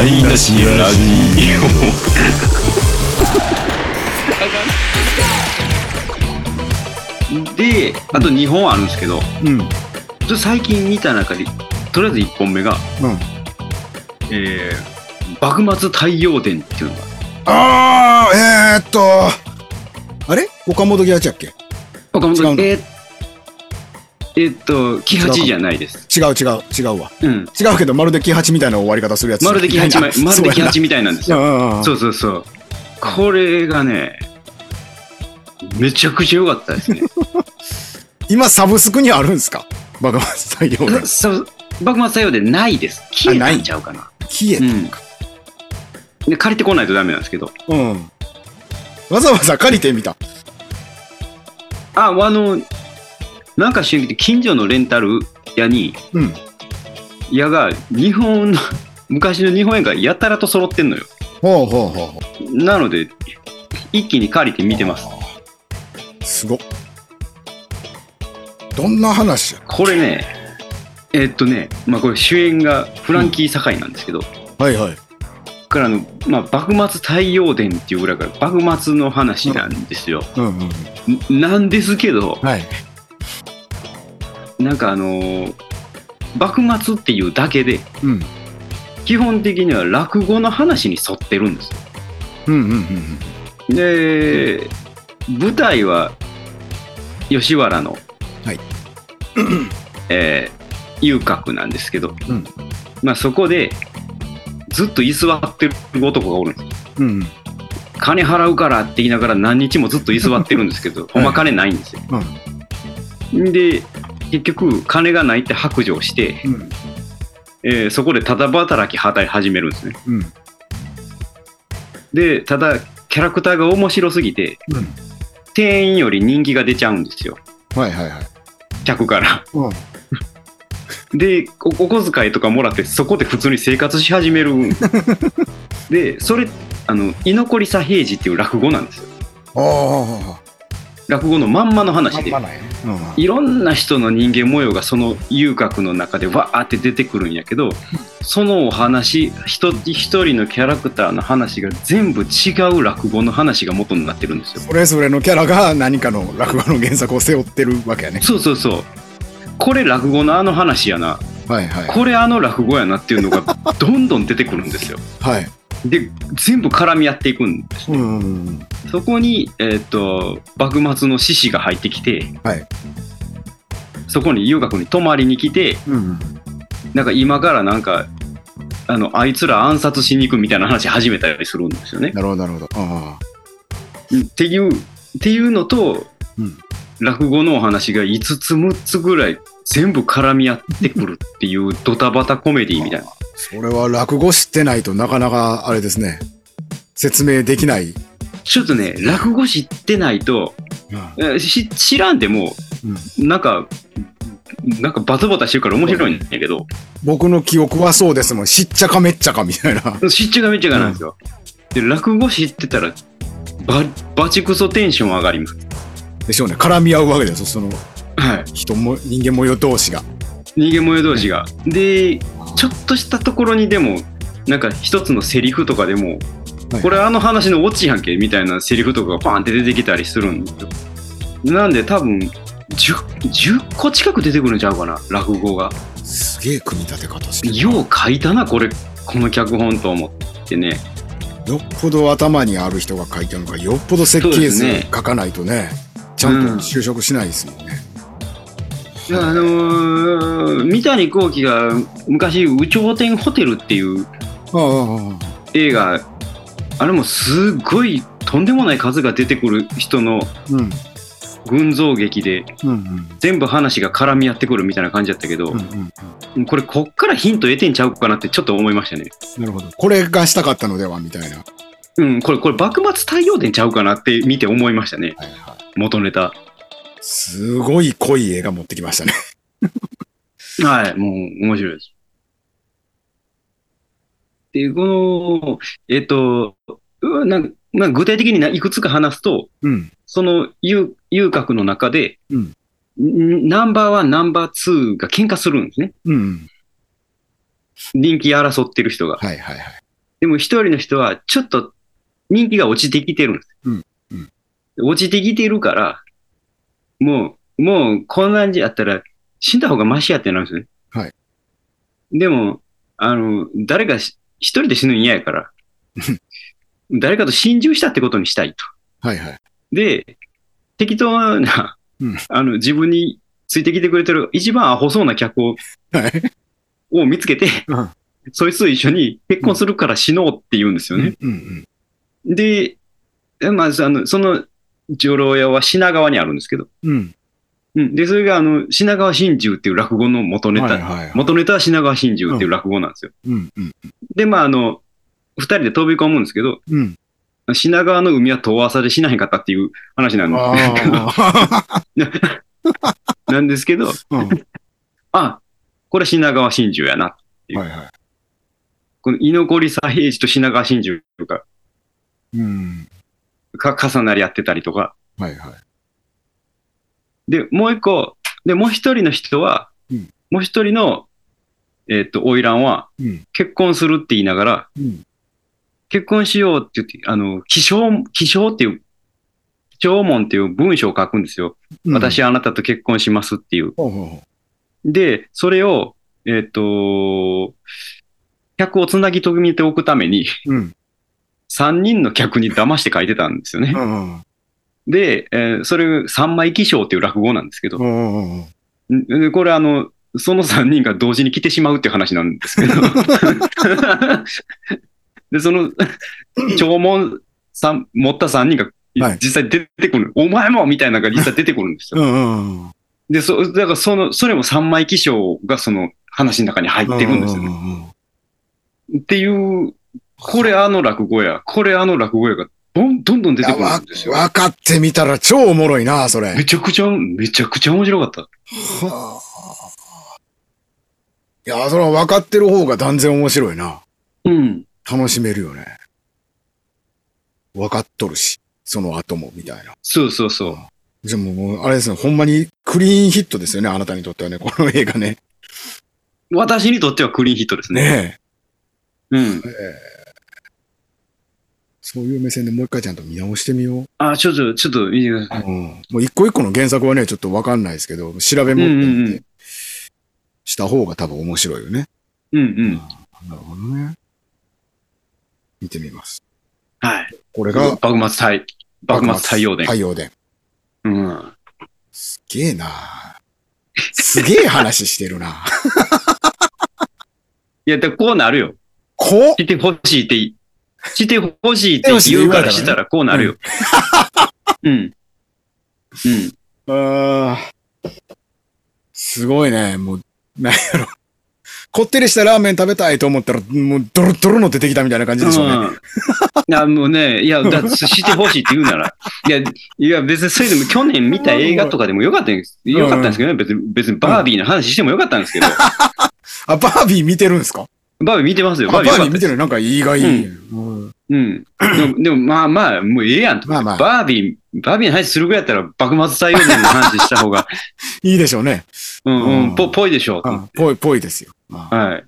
台無しラジ で、あと2本あるんですけど、うん。うん。ちょ最近見た中で、とりあえず1本目が、えー、幕末太陽伝っていうのが、ああ、えー、っと、あれ？岡本喜八やっけ？岡本違うのえーえーっと、木八じゃないです。違う違う、違うわ。うん。違うけど、まるで喜八みたいな終わり方するやつ。まるで木八、ままるで木八みみたいなんですよ。な。そうそうそう。これがね、めちゃくちゃ良かったですね。今、サブスクにあるんですか？バカ松太陽が。幕末太陽伝ないです。消えたんちゃうかな。消えたうん。で、借りてこないとダメなんですけど。うん。わざわざ借りてみた。あ、あの、なんか知らんけど近所のレンタル屋に、うん。屋が日本の、昔の日本円がやたらと揃ってんのよ。ほうほうほうほなので、一気に借りて見てます。う。すごっ。どんな話やこれね、えっとね、まあこれ主演がフランキー堺なんですけど、はいはい。からの、まあ、幕末太陽伝っていうぐらいから幕末の話なんですよ。うんうんうん。んなんですけど、はい。なんかあのー幕末っていうだけで、うん。基本的には落語の話に沿ってるんですよ。うんうんうんで、舞台は吉原の、はいえー遊郭なんですけど、うんまあそこでずっと居座ってる男がおるんです。うん。うん金払うからって言いながら何日もずっと居座ってるんですけど、ほんま金ないんですよ。うん。で、結局金がないって白状して、うん。えーそこでただ働き働き始めるんですね。うん。で、ただキャラクターが面白すぎて、うん。店員より人気が出ちゃうんですよ。はいはいはい。客から。うん。でお、お小遣いとかもらって、そこで普通に生活し始める。で、それ、あの、居残り左平次っていう落語なんですよ。ああ。落語のまんまの話でま。んまなんやねいろんな人の人間模様がその遊郭の中でわーって出てくるんやけど、そのお話、一人一人のキャラクターの話が全部違う落語の話が元になってるんですよ。それぞれのキャラが何かの落語の原作を背負ってるわけやね。そうそうそう。これ落語のあの話やな。はいはい。これあの落語やなっていうのがどんどん出てくるんですよ。はい。で、全部絡み合っていくんです。うんうんうん。そこに、えっ、と、幕末の志士が入ってきて、はい。そこに遊郭に泊まりに来て、うんうん。なんか今からなんか、あの、あいつら暗殺しに行くみたいな話始めたりするんですよね。なるほどなるほど。ああ。っていう、っていうのと、うん。落語のお話が5つ6つぐらい全部絡み合ってくるっていうドタバタコメディみたいな。それは落語知ってないとなかなかあれですね。説明できない。ちょっとね、落語知ってないと、えーし知らんでも、うんなんか、なんかバタバタしてるから面白いんだけど、僕の記憶はそうですもん。しっちゃかめっちゃかみたいな。知っちゃがめっちゃがなんですよ。で、落語知ってたら、ババチクソテンション上がります。でしょうね。絡み合うわけですよ。そのはい。人も、人間模様同士が。人間模様同士が。で、ちょっとしたところにでも、なんか一つのセリフとかでも、はいこれあの話のオチやんけみたいなセリフとかがパーンって出てきたりするんですよ。なんで多分10、10個近く出てくるんちゃうかな、落語が。すげえ組み立て方してる。よう書いたな、これ、この脚本と思ってね。よっぽど頭にある人が書いてるのか、よっぽど設計図書かないとね、ちゃんと就職しないですもんね。あのー三谷幸喜が昔、有頂天ホテルっていう映画、あれもすごいとんでもない数が出てくる人のうん、群像劇で全部話が絡み合ってくるみたいな感じだったけどうん、うん。これこっからヒント得てんちゃうかなってちょっと思いましたね。なるほど。これがしたかったのではみたいな。うん、これ、これ幕末太陽伝ちゃうかなって見て思いましたね。はいはい。元ネタ。すごい濃い映画持ってきましたね。はい、もう面白いです。で、この、えっ、と、うなんまあ、具体的にないくつか話すと、うん、その遊遊郭の中で、うんんナンバーワン、ナンバーツーが喧嘩するんですね。うん。人気争ってる人が。はいはいはい。でも一人の人はちょっと人気が落ちてきてるんです。うんうん落ちてきてるから、もう、もうこんなんじゃったら死んだ方がマシやってなるんです？ね。はい。でも、あの、誰かし一人で死ぬの嫌やから、誰かと心中したってことにしたいと。はいはい。で、適当な、うんあの、自分についてきてくれてる一番アホそうな客をはい。を見つけて、うんそいつと一緒に結婚するから死のうって言うんですよね。うんうんで、まあ、あのその女郎屋は品川にあるんですけど、うん。うん、で、それがあの品川真珠っていう落語の元ネタ、はいはいはい。元ネタは品川真珠っていう落語なんですよ。うんうんで、まあ、あの、二人で飛び込むんですけど、うん。品川の海は遠浅で死なへんかっていう話なんですあ なんですけど、あ。うん。はいあ、これ品川真珠やな。はい。この居残り左平次と品川真珠がうん。か重なり合ってたりとか。はいはい。で、もう一個、で、もう一人の人は、うんもう一人の、えっ、と、花魁は、うん。結婚するって言いながら、うん。結婚しようって言って、あの、起承、起承っていう、弔問っていう文章を書くんですよ。うん。私はあなたと結婚しますっていう。で、それを、えっ、と、客をつなぎ止めておくために、う。うん。3人の客に騙して書いてたんですよねう。んうん。で、えーそれ、三枚起承っていう落語なんですけど、うんうんこれあの、その3人が同時に来てしまうっていう話なんですけど。で、その、弔問さん持った3人がはい実際出てくる。お前もみたいなのが実際出てくるんですよ。うんうんうん。で、そ、だからその、それも三枚起承がその話の中に入ってるんですよね。うんうんうんっていう、これあの落語や、これあの落語やが、どんどんどん出てくるんですよ。分かってみたら超おもろいな、それ。めちゃくちゃ、めちゃくちゃ面白かった。はあ。いや、それは分かってる方が断然面白いな。うん。楽しめるよね。分かっとるし、その後も、みたいな。そうそうそう。じゃあもうあれですね、ほんまにクリーンヒットですよね、あなたにとってはね、この映画ね。私にとってはクリーンヒットですね。ねうん。え。そういう目線でもう一回ちゃんと見直してみよう。あ、ちょっと、ちょっと見てください。うん。もう一個一個の原作はね、ちょっと分かんないですけど、調べもってみて、した方が多分面白いよね。うんうん。なるほどね。見てみます。はい。これが、幕末太、幕末太陽伝。太陽伝。うん。すげえなすげえ話してるな。いや、でこうなるよ。こしてほしいってい、してほしいって言うからしたらこうなるよ。うん。うん。あーすごいね。もう、なんやろ。こってりしたラーメン食べたいと思ったら、もうドロドロの出てきたみたいな感じでしょうね。うん。いや、もうね、いや、だしてほしいって言うなら。いや、いや、別にそれでも去年見た映画とかでもよかったんです。よかったんですけどね。別に、別にバービーの話してもよかったんですけど。あ、バービー見てるんですか？バービー見てますよ。あバービー見てるなんか意外。うんうん。でも、でもまあまあ、もうええやんと。まあまあバービー、バービーの話するぐらいやったら、幕末太陽伝の話した方が、いいでしょうね。うんううんん、ぽ、ぽいでしょう。うんぽい、ぽいですよ。まあはい。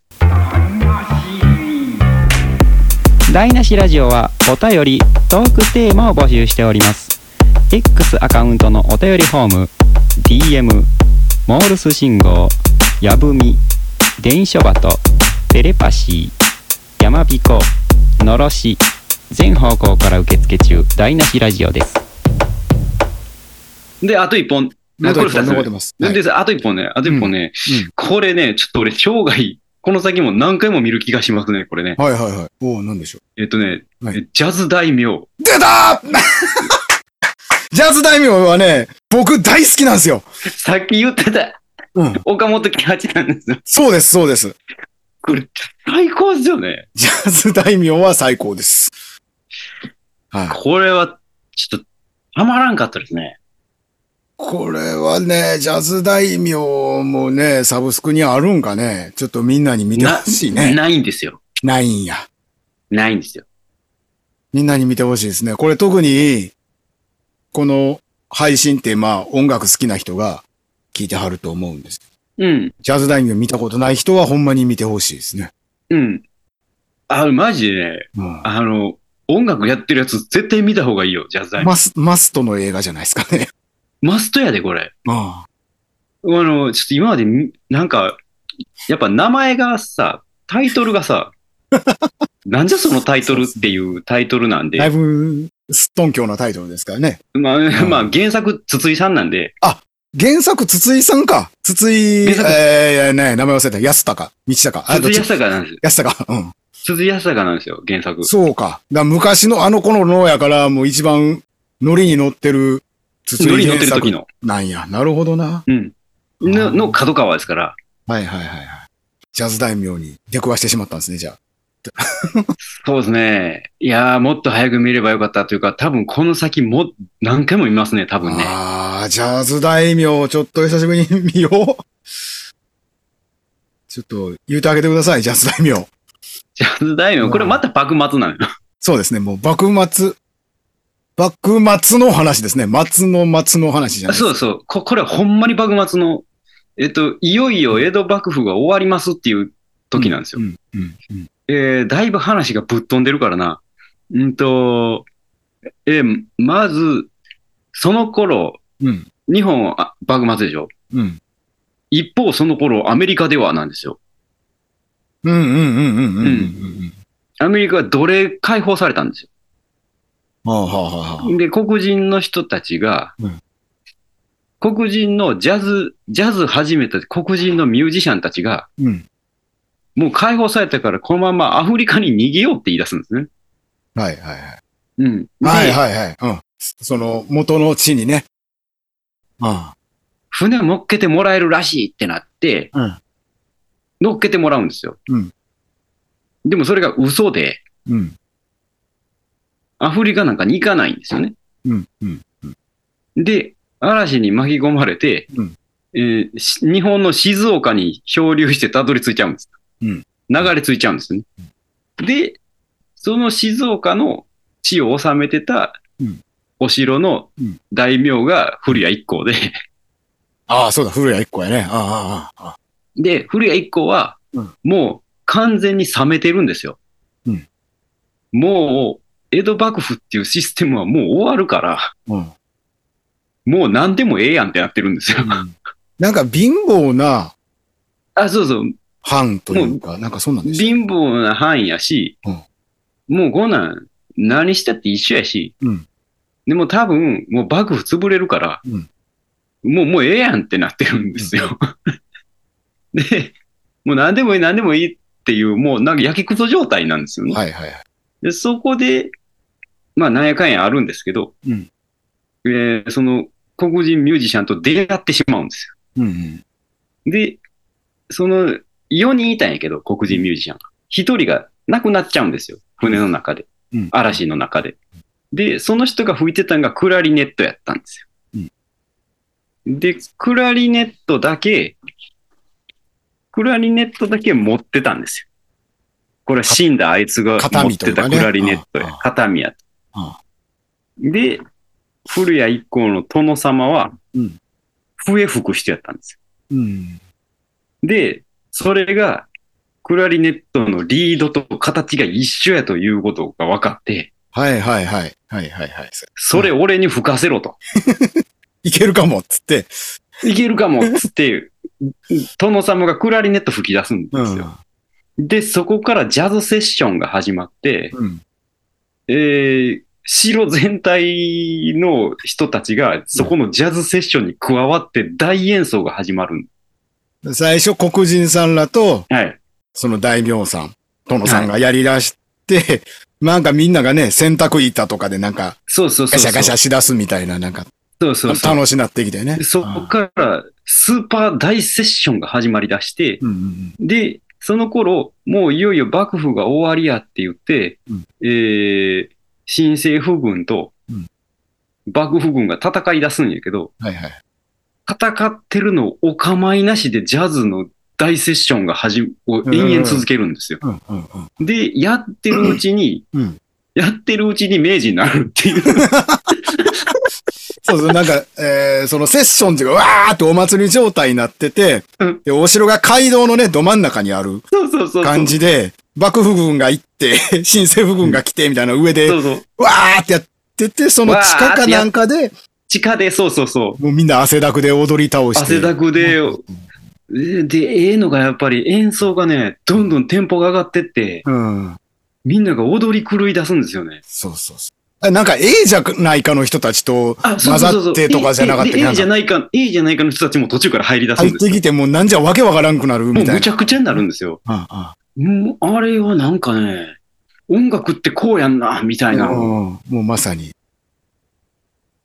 台無しラジオはお便りトークテーマを募集しております X アカウントのお便りフォーム DM モールス信号やぶみ電書バトテレパシーやまびこのろし全方向から受付中台無しラジオですで、あと一本。あと一本これ二つ残ってます。はいで、あと一本ね、あと一本ね、うんこれね、ちょっと俺、生涯、この先も何回も見る気がしますね、これね。はいはいはい。おおなんでしょえっとね、はいえジャズ大名。う。出たー ジャズ大名はね、僕大好きなんですよ。さっき言ってた、うん。岡本喜八なんですよ。そうです、そうです。これ、最高ですよね。ジャズ大名は最高です。はい。これは、ちょっと、たまらんかったですね。これはね、ジャズ大名もね、サブスクにあるんかね？ちょっとみんなに見てほしいね。ないんですよ。ないんや。ないんですよ。みんなに見てほしいですね。これ特に、この配信ってまあ音楽好きな人が聞いてはると思うんです。うん。ジャズ大名見たことない人はほんまに見てほしいですね。うん。あ、マジでね、うんあの、音楽やってるやつ絶対見た方がいいよ、ジャズダイマス、マストの映画じゃないですかね。マストやで、これ。ああの、ちょっと今までみ、なんか、やっぱ名前がさ、タイトルがさ、なんじゃそのタイトルっていうタイトルなんで、だいぶ、すっとんきょうなタイトルですからね。まあ、んまあ原作、筒井さんなんで、原作、筒井さんか。筒井、えー、ね、名前忘れた。安高。道高。あ、どっち？筒井康隆なんですよ。安高。うん。筒井康隆なんですよ、原作。そうか。だ昔のあの頃のやから、もう一番ノリに乗ってる筒井乗りに乗ってる時の。なんや。なるほどな。うん。の、の角川ですから。はいはいはいはい。ジャズ大名に出くわしてしまったんですね、じゃあ。そうですね。いやー、もっと早く見ればよかったというか、多分この先も何回も見ますね、多分ね。ああ、ジャズ大名、ちょっと久しぶりに見よう。ちょっと言うてあげてください、ジャズ大名。ジャズ大名、これまた幕末なのよ。そうですね、もう幕末、幕末の話ですね。松の松の話じゃない。そうそう。ここれはほんまに幕末の、えっと、いよいよ江戸幕府が終わりますっていう時なんですよ。うん、うん、うん。えーだいぶ話がぶっ飛んでるからな。うんと、えーまず、その頃、うん、日本はあ幕末でしょ？うん。一方、その頃、アメリカではなんですよ。うん、うん、うん、うん、うん。うん。アメリカは奴隷解放されたんですよ。はあ、はあ、はあ。で、黒人の人たちが、うん黒人のジャズ、ジャズ始めた黒人のミュージシャンたちが、うん。もう解放されたから、このままアフリカに逃げようって言い出すんですね。はい、はい、はい。うん。ではい、はい、はい。うん。その、元の地にね。あ船乗っけてもらえるらしいってなって、あ。うん。乗っけてもらうんですよ。うんでもそれが嘘で、うん。アフリカなんかに行かないんですよね。うん。うん。で、嵐に巻き込まれて、うんえーし日本の静岡に漂流してたどり着いちゃうんです。うん流れ着いちゃうんですね。で、その静岡の地を治めてたうんお城のうん大名が古谷一行で、ああ、そうだ、古谷一個やね。ああ、ああ、ああ。で、古谷一行はうん、もう完全に冷めてるんですよ。うんもう、江戸幕府っていうシステムはもう終わるから、うん。もう何でもええやんってなってるんですよ。なんか貧乏なあ、そうそう。藩というか、なんかそんなんでした。貧乏な範囲やし、うんもうこんなん何したって一緒やし、うんでも多分もう幕府潰れるから、うんもうもうええやんってなってるんですよ。で、もう何でもいい何でもいいっていう、もうなんか焼きくそ状態なんですよね。はいはいはい。で、そこで、まあなんやかんやあるんですけど、うんえーその黒人ミュージシャンと出会ってしまうんですよ。うんうん。で、その4人いたんやけど、黒人ミュージシャンが。1人が亡くなっちゃうんですよ。船の中で。うん嵐の中で。で、その人が吹いてたのがクラリネットやったんですよ。で、クラリネットだけ、クラリネットだけ持ってたんですよ。これは死んだあいつが片持ってたクラリネットや。片身やあ。で、古谷一行の殿様はうん、笛吹く人やったんですよ。うん。で、それが、クラリネットのリードと形が一緒やということが分かって、はいはいはい。はいはいはい。それ俺に吹かせろと。いけるかもっつって。いけるかもっつって、殿様がクラリネット吹き出すんでうん。すよ。で、そこからジャズセッションが始まって、うん。えー、城全体の人たちがそこのジャズセッションに加わって大演奏が始まるん最初黒人さんらと、はい。その大名さん、殿さんがやり出して、なんかみんながね、洗濯板とかでなんかそうそうそう。ガシャガシャしだすみたいな、なんかそうそうそう。楽しなってきてね。そこからスーパー大セッションが始まりだして、うんうんうん。で、その頃、もういよいよ幕府が終わりやって言って、うんえー、新政府軍とうん幕府軍が戦い出すんやけど、はいはい。戦ってるのをお構いなしでジャズの大セッションが始を延々続けるんですよ。で、やってるうちに、うんやってるうちに明治になるっていう。そうそう、なんか、えー、そのセッションっていうか、わーってお祭り状態になっててうん、で、お城が街道のね、ど真ん中にある。感じで、幕府軍が行って、新政府軍が来て、みたいな上で、そうそう。わーってやってて、その地下かなんかで、地下で、そうそうそう。もうみんな汗だくで踊り倒して。汗だくで、で、ええのがやっぱり演奏がね、どんどんテンポが上がってって、うん。みんなが踊り狂い出すんですよね。そうそうそう。なんか A じゃないかの人たちと混ざ。ってとかじゃなかったええなんかじゃないか、ええじゃないかの人たちも途中から入り出すんですよ。入ってきてもうなんじゃわけわからんくなるみたいな。むちゃくちゃになるんですよ。ああもうあれはなんかね、音楽ってこうやんな、みたいな。うんもうまさに。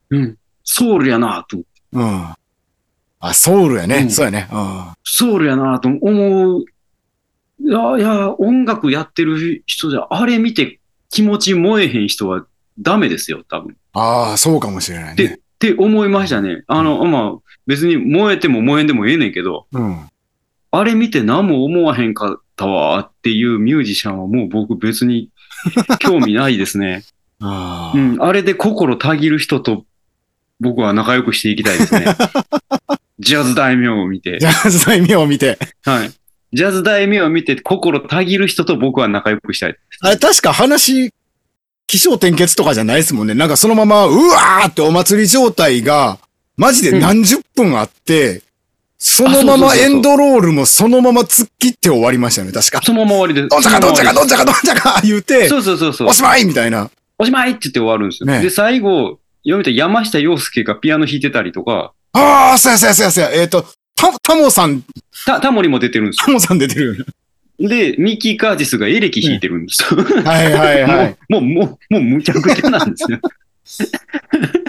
うん。ソウルやな、と。うん。あ、ソウルやね。うんそうやね。うん。ソウルやな、と思う。いやいや、音楽やってる人じゃ、あれ見て気持ち燃えへん人はダメですよ、多分。ああ、そうかもしれないで、っね。て思いましたね。あの、まあ、別に燃えても燃えんでもええねんけど、うん。あれ見て何も思わへんかったわっていうミュージシャンはもう僕別に興味ないですね。ああ。うん、あれで心たぎる人と僕は仲良くしていきたいですね。ジャズ大名を見てじ。ゃあ、大名を見て。はい。ジャズ大名を見て心たぎる人と僕は仲良くしたい。あれ確か話、気象転結とかじゃないですもんね。なんかそのまま、うわーってお祭り状態が、マジで何十分あって、そのままエンドロールもそのまま突っ切って終わりましたよね、確か。そのまま終わりで。どんちゃかどんちゃかどんちゃかどんちゃか言うて、そうそうそうそうお。しまいみたいな。おしまいって言って終わるんですよ。ねで、最後、読みた山下洋介がピアノ弾いてたりとか、ああ、そうやそうやそうやそうや。えっ、と、タタモさん、た、タモリも出てるんですタモさん出てるよね。よ。で、ミッキー・カージスがエレキ弾いてるんですよ。はいはいはい。もう、もう、もう、むちゃくちゃなんですよ。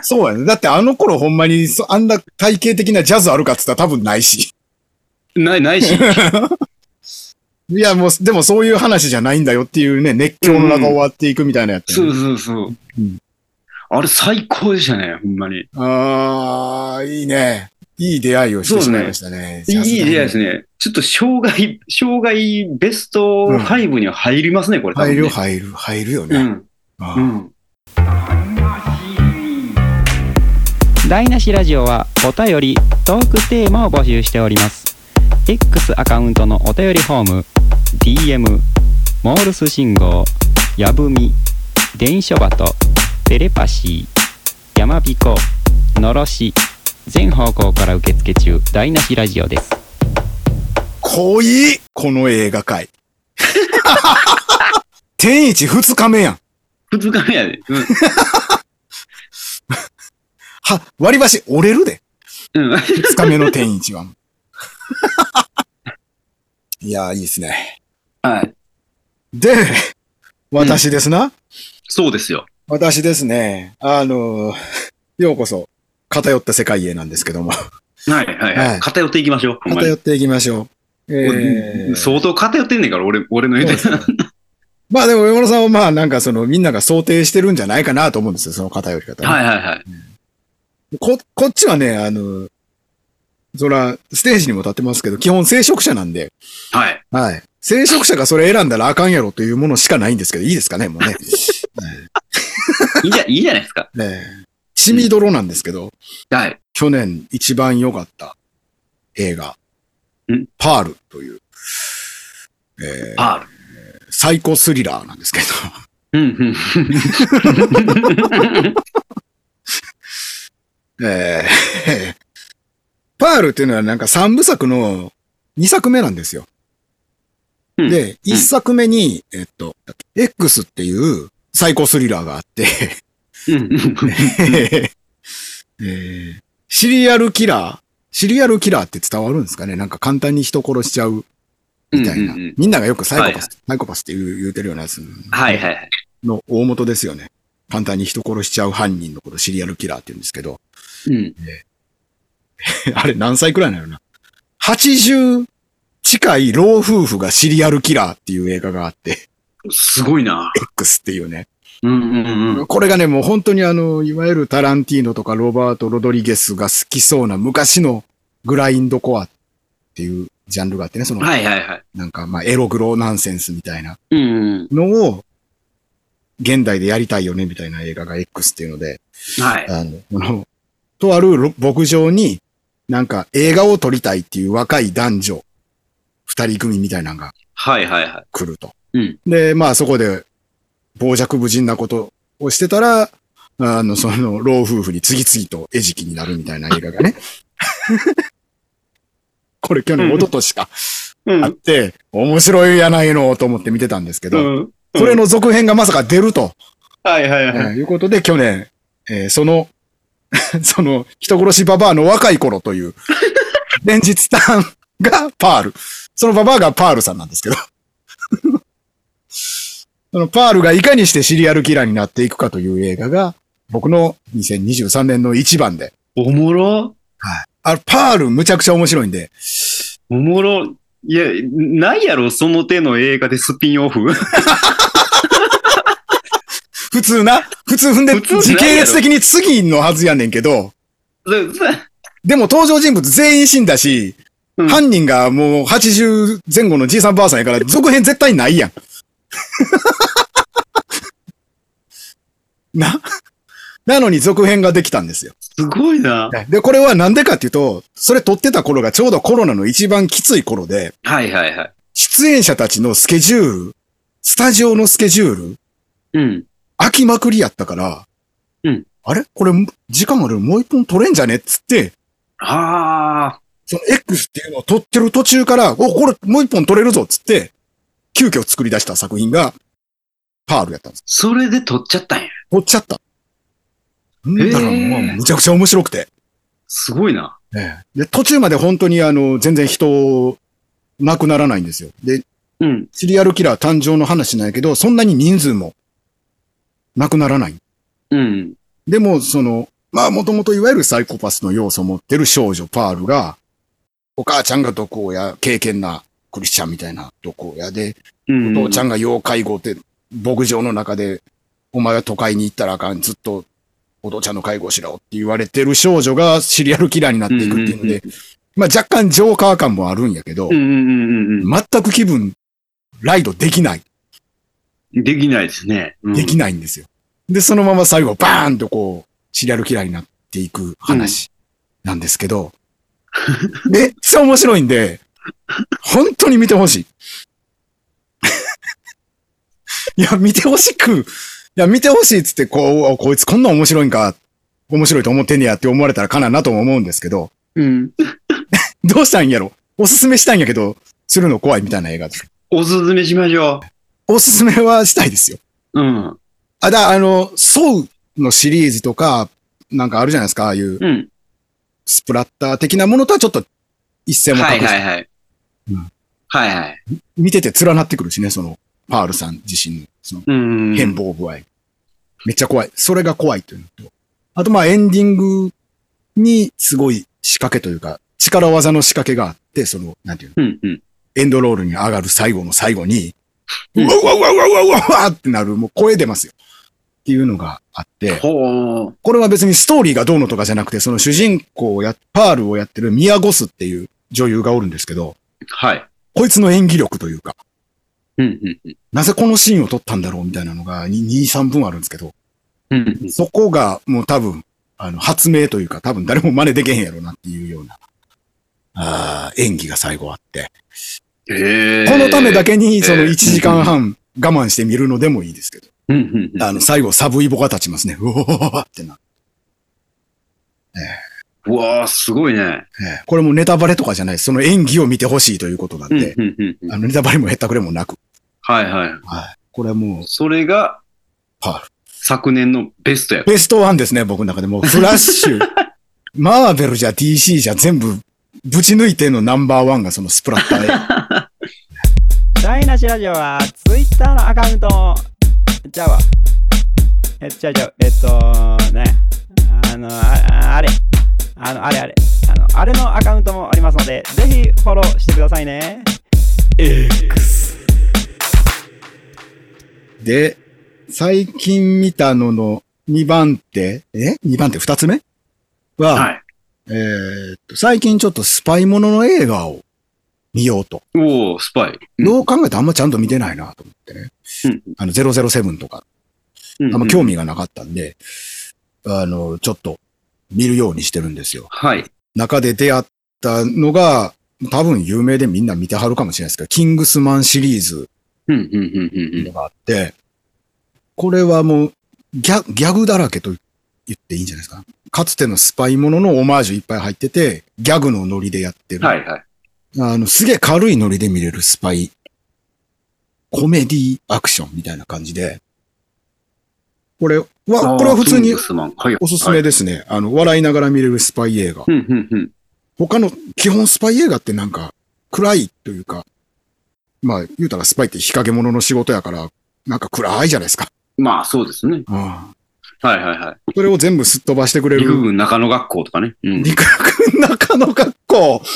そうやね。だってあの頃ほんまにそあんな体系的なジャズあるかって言ったら多分ないし。ない、ないし。いやもう、でもそういう話じゃないんだよっていうね、熱狂の中終わっていくみたいなやつ、そうそうそう。うんあれ最高でしたね、ほんまに。ああ、いいね。いい出会いをしてしまいましたね。いい出会いですね。ね。ちょっと生涯、生涯ベスト5には入りますね、これ多分ね。入る入る、入るよね。うん。うん。台無しラジオはお便りトークテーマを募集しております X アカウントのお便りフォーム DM モールス信号やぶみ電書バトテレパシーやまびこのろし全方向から受付中台無しラジオです濃いこの映画界。天一二日目やん。二日目やで。うん。は、割り箸折れるで。うん。二日目の天一は。いやー、いいですね。はい。で、私ですな。そうですよ。私ですね。あのー、ようこそ、偏った世界へなんですけども。はいはいははいい。偏っていきましょう。偏っていきましょう。えー、相当偏ってんねんから、俺、俺の言うてまあでも、山田さんはまあなんかそのみんなが想定してるんじゃないかなと思うんですよ、その偏り方は。はいはいはい。こ、こっちはね、あの、そら、ステージにも立ってますけど、基本聖職者なんで、はい。はい。聖職者がそれ選んだらあかんやろというものしかないんですけど、いいですかね、もうね。いいじゃ、いいじゃないですか。ねえ血みどろなんですけど、はい。去年一番良かった映画ん、パールという、えーパール。サイコスリラーなんですけど、うん、うん。えーパールっていうのはなんか三部作の二作目なんですよ。うんで、一作目に、えっと、X っていうサイコスリラーがあって、えー。シリアルキラーシリアルキラーって伝わるんですかね？なんか簡単に人殺しちゃうみたいな。うんうんうん。みんながよくサイコパス、はいサイコパスって言う言うてるようなやつ。はいはいはい。の大元ですよね。簡単に人殺しちゃう犯人のことシリアルキラーって言うんですけど、うん。あれ何歳くらいなのな ?80 近い老夫婦がシリアルキラーっていう映画があって、すごいな。X っていうね。うんうんうん。これがね、もう本当にあの、いわゆるタランティーノとかロバート・ロドリゲスが好きそうな昔のグラインドコアっていうジャンルがあってね、その、はいはいはい。なんかまあエログロナンセンスみたいな。のを現代でやりたいよねみたいな映画が X っていうので、はい。あの、とあるろ牧場に、なんか映画を撮りたいっていう若い男女、二人組みたいなのがはいはいはい。来ると。うんで、まあそこで傍若無人なことをしてたら、あの、その老夫婦に次々と餌食になるみたいな映画がね。これ去年、うん一昨年か、うんあって、面白いやないのと思って見てたんですけど、うん。それの続編がまさか出ると、はいはいはい。えーいうことで去年、えーその、その人殺しババアの若い頃という、連日ターンがパール。そのババアがパールさんなんですけど。そのパールがいかにしてシリアルキラーになっていくかという映画が、僕の2023年の一番で。おもろ？あれ、パールむちゃくちゃ面白いんで、おもろ？いや、ないやろ、その手の映画でスピンオフ？普通な、普通踏んで時系列的に次のはずやねんけど、でも登場人物全員死んだし、うん犯人がもう80前後のじいさんばあさんやから、続編絶対ないやん。な、なのに続編ができたんですよ。すごいな。で、これはなんでかっていうと、それ撮ってた頃がちょうどコロナの一番きつい頃で、はいはいはい。出演者たちのスケジュール、スタジオのスケジュール、うん。飽きまくりやったから、うんあれ？これ、時間ある？もう一本撮れんじゃね？っつって、ああ。その X っていうのを撮ってる途中から、お、これもう一本撮れるぞ？っつって、急遽作り出した作品が、パールやったんです。それで撮っちゃったんや。撮っちゃった。んだからもう、むちゃくちゃ面白くて。すごいな。で、途中まで本当にあの、全然人、亡くならないんですよ。で、うん。シリアルキラー誕生の話なんやけど、そんなに人数も、亡くならない。うん。でも、その、まあ、もともといわゆるサイコパスの要素を持ってる少女パールが、お母ちゃんが毒親、敬虔なクリスチャンみたいな毒親で、うん。お父ちゃんが要介護って、牧場の中で、お前は都会に行ったらあかん、ずっと、お父ちゃんの介護しろって言われてる少女がシリアルキラーになっていくっていうので、まあ若干ジョーカー感もあるんやけどうん、うんうんうん全く気分、ライドできない。うん。できないですね。うんできないんですよ。で、そのまま最後、バーンとこう、シリアルキラーになっていく話なんですけど、めっちゃ面白いんで、本当に見てほしい。いや、見てほしく、いや、見てほしいっつって、こう、こいつこんな面白いんか、面白いと思ってんねやって思われたらかななとも思うんですけど、うん。どうしたんやろ？おすすめしたいんやけど、するの怖いみたいな映画。おすすめしましょおすすめはしたいですよ。う。うん。あ、だ、あの、ソウのシリーズとか、なんかあるじゃないですか、ああいううん。スプラッター的なものとはちょっと一線もはい隠して、はいはい。うんはいはい。見てて連なってくるしね、その、パールさん自身の、その、うん。変貌具合。めっちゃ怖い。それが怖いというのと。あと、まあ、エンディングにすごい仕掛けというか、力技の仕掛けがあって、その、なんていうの、うんうん。エンドロールに上がる最後の最後に、ううんわうわうわうわうわうわってなる、もう声出ますよ。っていうのがあって。これは別にストーリーがどうのとかじゃなくて、その主人公をや、パールをやってるミアゴスっていう女優がおるんですけど、はい。こいつの演技力というか、うんうんうん。なぜこのシーンを撮ったんだろうみたいなのが2、2 3分あるんですけど、うんうん。そこがもう多分、あの、発明というか多分誰も真似できへんやろなっていうような、あー演技が最後あって、へえ。このためだけにそのえー1時間半我慢して見るのでもいいですけど、うんうんうん。あの、最後サブイボが立ちますね。うおーってな。うわあ、すごいね。ええこれもネタバレとかじゃないです。その演技を見てほしいということなんうんで、うんうんうん。あの、ネタバレもへったくれもなく、はいはい。はい。これはもう、それがパール。昨年のベストや。ベストワンですね、僕の中でもう。フラッシュ、マーベルじゃ DC じゃ全部、ぶち抜いてのナンバーワンがそのスプラッターで。台無しラジオはツイッターのアカウントもちゃうわえちゃうちゃうえっとねあのああれあのあれあれあのあれのアカウントもありますのでぜひフォローしてくださいね X で、最近見たのの2番手、え ?2 番手2つ目？は、はい。えーっと、最近ちょっとスパイものの映画を見ようと。おおスパイ。うんよう考えてあんまちゃんと見てないなと思ってね。うんあの、007とか、うんあんま興味がなかったんで、あの、ちょっと見るようにしてるんですよ。はい。中で出会ったのが、多分有名でみんな見てはるかもしれないですけど、キングスマンシリーズのがあって、これはもうギャギャグだらけと言っていいんじゃないですか？かつてのスパイもののオマージュいっぱい入ってて、ギャグのノリでやってうん。る。はい、はい。あの、すげえ軽いノリで見れるスパイ、コメディアクションみたいな感じで、これは、これは普通におすすめですね。あの、笑いながら見れるスパイ映画。他の基本スパイ映画ってなんか暗いというか、まあ言うたらスパイって日陰者の仕事やから、なんか暗いじゃないですか。まあ、そうですね。うん。はい、はい、はい。それを全部すっ飛ばしてくれる。陸軍中野学校とかね。うん。陸軍中野学校。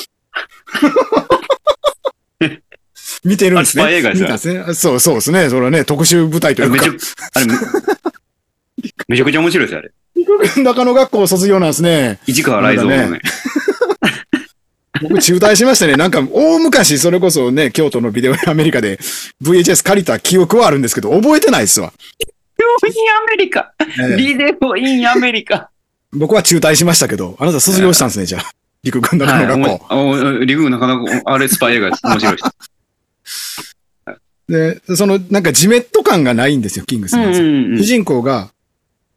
見てるんですね。あスパイ映画ですね。そうそうですね。それはね、特殊部隊というかあれ めちゃ、、くちゃ面白いですよ、あれ。陸軍中野学校卒業なんですね。市川雷蔵のね。僕中退しましたね。なんか、大昔、それこそね、京都のビデオアメリカで VHS 借りた記憶はあるんですけど、覚えてないっすわ。ビデオインアメリカええビデオインアメリカ僕は中退しましたけど、あなた卒業したんですね、じゃあ。陸軍中野学校。はい陸軍中野学校、あれスパイ映画です。面白いです。で、その、なんかジメット感がないんですよ、キングスマンさん。うん主人公が、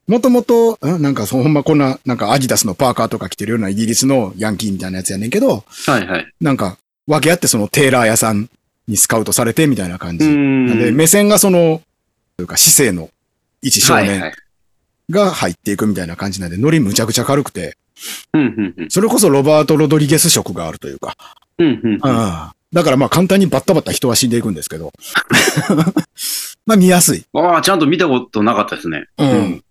もともと、んなんかそう、ほんまこんな、なんかアディダスのパーカーとか着てるようなイギリスのヤンキーみたいなやつやねんけど、はいはい。なんか、分け合ってそのテーラー屋さんにスカウトされてみたいな感じ。んなんで、目線がその、というか、市政の一少年。が入っていくみたいな感じなんで、ノリむちゃくちゃ軽くて、うんうんうんそれこそロバート・ロドリゲス色があるというか、うんうんうんああだからまあ簡単にバッタバッタ人は死んでいくんですけど、まあ見やすい。ああ、ちゃんと見たことなかったですね。うん。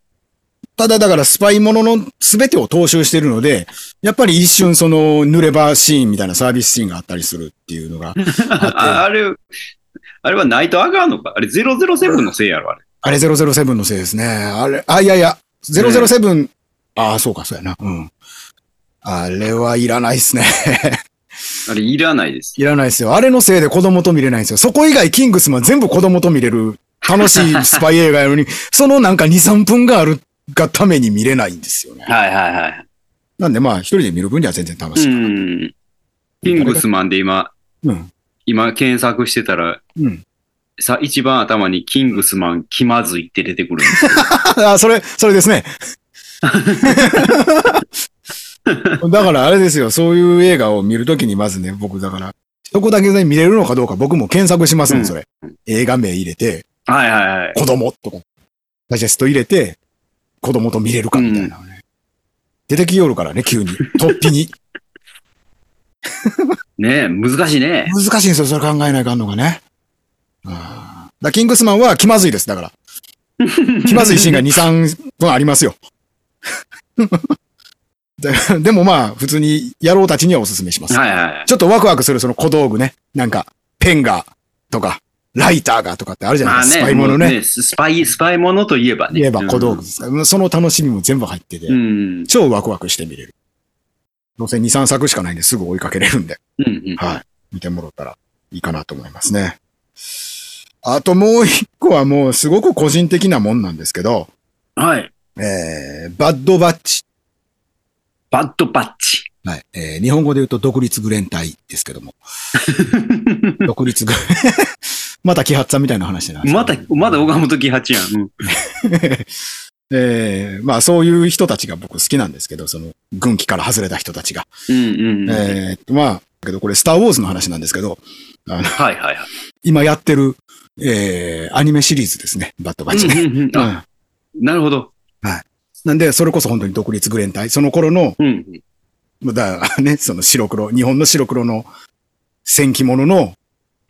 ただだからスパイものの全てを踏襲してるので、やっぱり一瞬その濡れ場シーンみたいなサービスシーンがあったりするっていうのがあ あれ、あれはナイトアガーのかあれ007のせいやろ、あれ。あれ007のせいですね。あれ、あ、いやいや、007、ああ、そうか、そうやな。うん。あれはいらないっすね。あれいらないです。いらないですよ。あれのせいで子供と見れないんですよ。そこ以外、キングスマン全部子供と見れる楽しいスパイ映画やのに、そのなんか2、3分があるがために見れないんですよね。はいはいはい。なんでまあ、一人で見る分には全然楽しうい。ん。キングスマンで今、うん。今検索してたら、うん。さ、一番頭にキングスマン気まずいって出てくるんですよ。あ、それ、それですね。だからあれですよ、そういう映画を見るときにまずね、僕だから、そこだけで見れるのかどうか僕も検索しますも、うんんそれ。映画名入れて、はいはいはい。子供とか、ダイジェスト入れて、子供と見れるかみたいなのね。出てきよるからね、急に。突飛に。ねえ、難しいね。難しいんですよ、それ考えないかんのがね。だキングスマンは気まずいです、だから。気まずいシーンが2、3分ありますよ。で でもまあ、普通に野郎たちにはおすすめします。はいはいはい。ちょっとワクワクするその小道具ね。なんか、ペンが、とか、ライターがとかってあるじゃないまあね、ですか。スパイものね。スパイ、スパイものといえばね。言えば小道具ですから、その楽しみも全部入ってて、うん。超ワクワクして見れる。どうせ2、3作しかないんですぐ追いかけれるんで。うんうん。はい。見てもらったらいいかなと思いますね。あともう一個はもうすごく個人的なもんなんですけど、はい。えー、バッドバッチ。バッドバッチ。はい。えー、日本語で言うと独立グレン隊ですけども。独立グレン。また揮発さんみたいな話なんですまた、まだ岡本喜八やん。うん えー、まあそういう人たちが僕好きなんですけど、その軍機から外れた人たちが。うんうん。はいえー、まあ、だけどこれスターウォーズの話なんですけど、あの、はいはい。今やってる、えー、アニメシリーズですね。バッドバッチね。うんうんうんあなるほど。なんで、それこそ本当に独立グレン隊。その頃の、うん。だね、その白黒、日本の白黒の戦記物の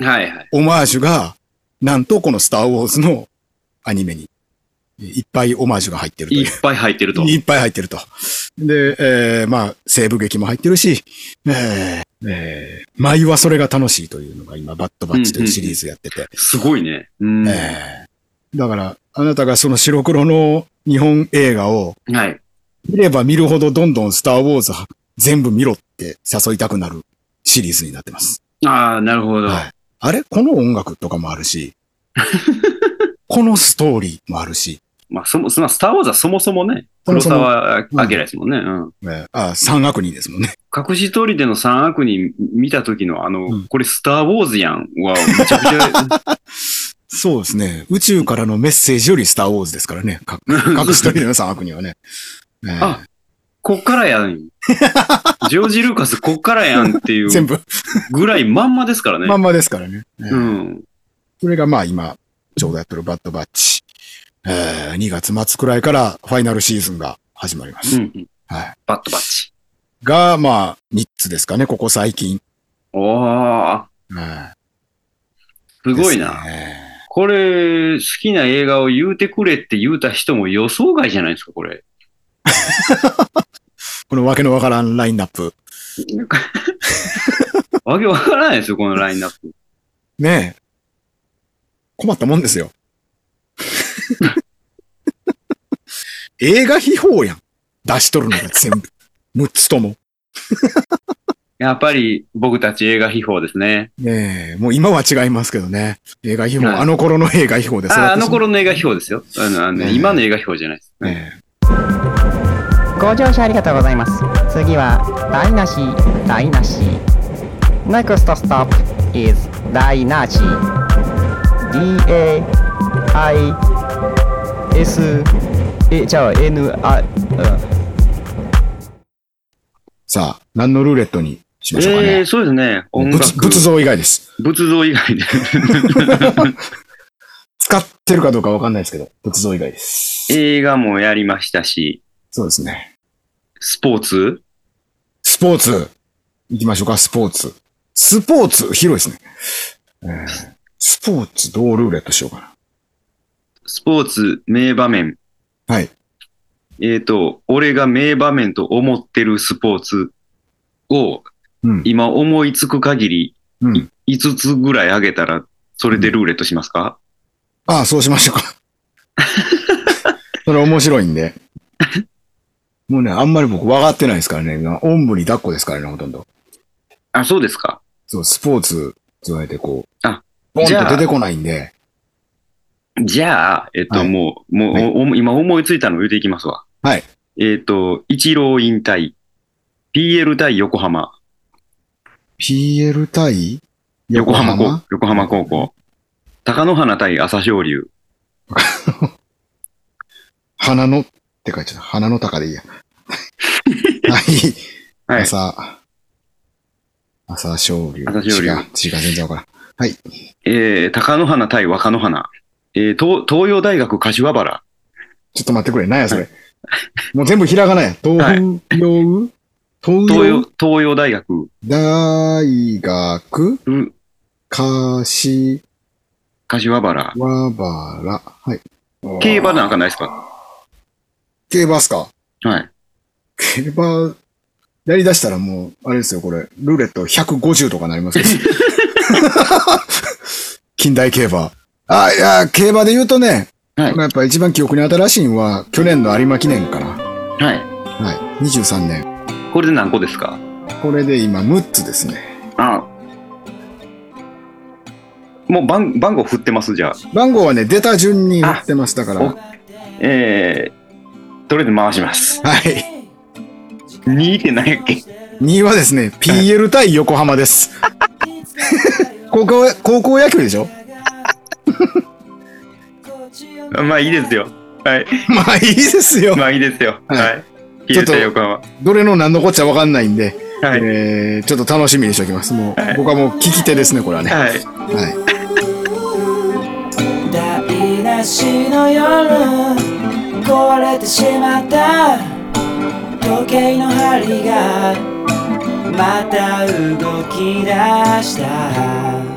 はいはい。オマージュが、なんとこのスターウォーズのアニメに、いっぱいオマージュが入ってるという。いっぱい入ってると。いっぱい入ってると。で、えー、まあ、西部劇も入ってるし、えー、えー、舞はそれが楽しいというのが今、バッドバッチというシリーズやってて。すごいね。うん。はえー、だから、あなたがその白黒の日本映画をい。見れば見るほどどんどんスターウォーズ全部見ろって誘いたくなるシリーズになってます。ああ、なるほど。はい。あれ？この音楽とかもあるし、このストーリーもあるし、まあ、そも、そのスターウォーズはそもそもね、黒沢明ですもんね。うん。えーあ、三悪人ですもんね。隠し通りでの三悪人見た時のあの、うんこれスター・ウォーズやんはめちゃくちゃ、そうですね。宇宙からのメッセージよりスターウォーズですからね。か 隠しといての三悪人はね。えーあこっからやん。ジョージ・ルーカスこっからやんっていう全部、ぐらいまんまですからね。まんまですからね。えーうん。それがまあ今、ちょうどやってるバッドバッチ。えー、2月末くらいからファイナルシーズンが始まります。うんうん。はい。バットバッチ。が、まあ、3つですかね、ここ最近。おー、はいすごいな。ねこれ、好きな映画を言うてくれって言うた人も予想外じゃないですか、これ。このわけのわからんラインナップ。なんか わけわからないですよ、このラインナップ。ねえ。困ったもんですよ。映画秘宝やん。出しとるのが全部。6つとも。やっぱり僕たち映画秘宝ですね。ねえ、もう今は違いますけどね。映画秘宝、はいあの頃の映画秘宝です。ああの頃の映画秘宝ですよ。あのあのね今の映画秘宝じゃないです。ねご乗車ありがとうございます次は台無し台無し NEXT stop is 台無し D-A-I-S えじゃあ N あ、うんさあ、何のルーレットにしましょうかね。えー、そうですね。音楽。仏仏像以外です。仏像以外で。使ってるかどうかわかんないですけど、仏像以外です。映画もやりましたし、そうですね。スポーツ？スポーツ。行きましょうか、スポーツ。スポーツ、広いですね。えースポーツ、どうルーレットしようかスポーツ名場面。な。はい。えっ、と、俺が名場面と思ってるスポーツをうん。今思いつく限りうん。5つぐらいあげたら、それでルーレットしますか、ああ、そうしましょうか。それ面白いんで。もうね、あんまり僕分かってないですからね。今おんぶに抱っこですからね、ほとんど。あ、そうですか。そう、スポーツ、そうやってこう。あ、ボンと出てこないんで。じゃあ、えっと、はいもう、もう、はい今思いついたのを言うていきますわ。はい。えっ、と、一郎引退。PL 対横浜。PL 対横浜？高横浜高校。高野花対朝青龍。花のって書いてある。花の高でいいや。はい。はい。朝、朝青龍。朝青龍違う。違う、全然わからん。はい。えー、高野花対若野花。えー、東東洋大学柏原。ちょっと待ってくれ。何やそれ。もう全部ひらがなや。東 はい洋、東東洋洋、東洋大学。大学、う柏柏原。原。はい。競馬なんかないですか？競馬っすか？はい。競馬、やり出したらもう、あれですよ、これ。ルーレット150とかなりますけど。近代競馬。あ、いや、競馬で言うとね、はい。やっぱ一番記憶に新しいのは、去年の有馬記念かな。はい。はい。23年。これで何個ですか？これで今6つですね。あもう番番号振ってますじゃあ。番号はね、出た順に振ってます。だから。おはえー、とりあえず回します。い。2って何やっけ？2位はですね、PL 対横浜です。高校、高校野球でしょ？まあいいですよ。はい。まあいいですよ。まあいいですよ。はいはい。ちょっと入れて横浜。どれの何のこっちゃわかんないんで、はい。えー、ちょっと楽しみにしておきます。もう、僕はもう聞き手ですね、これはね。ははい。い。台無しの夜壊れてしまった。時計の針がまた動き出した。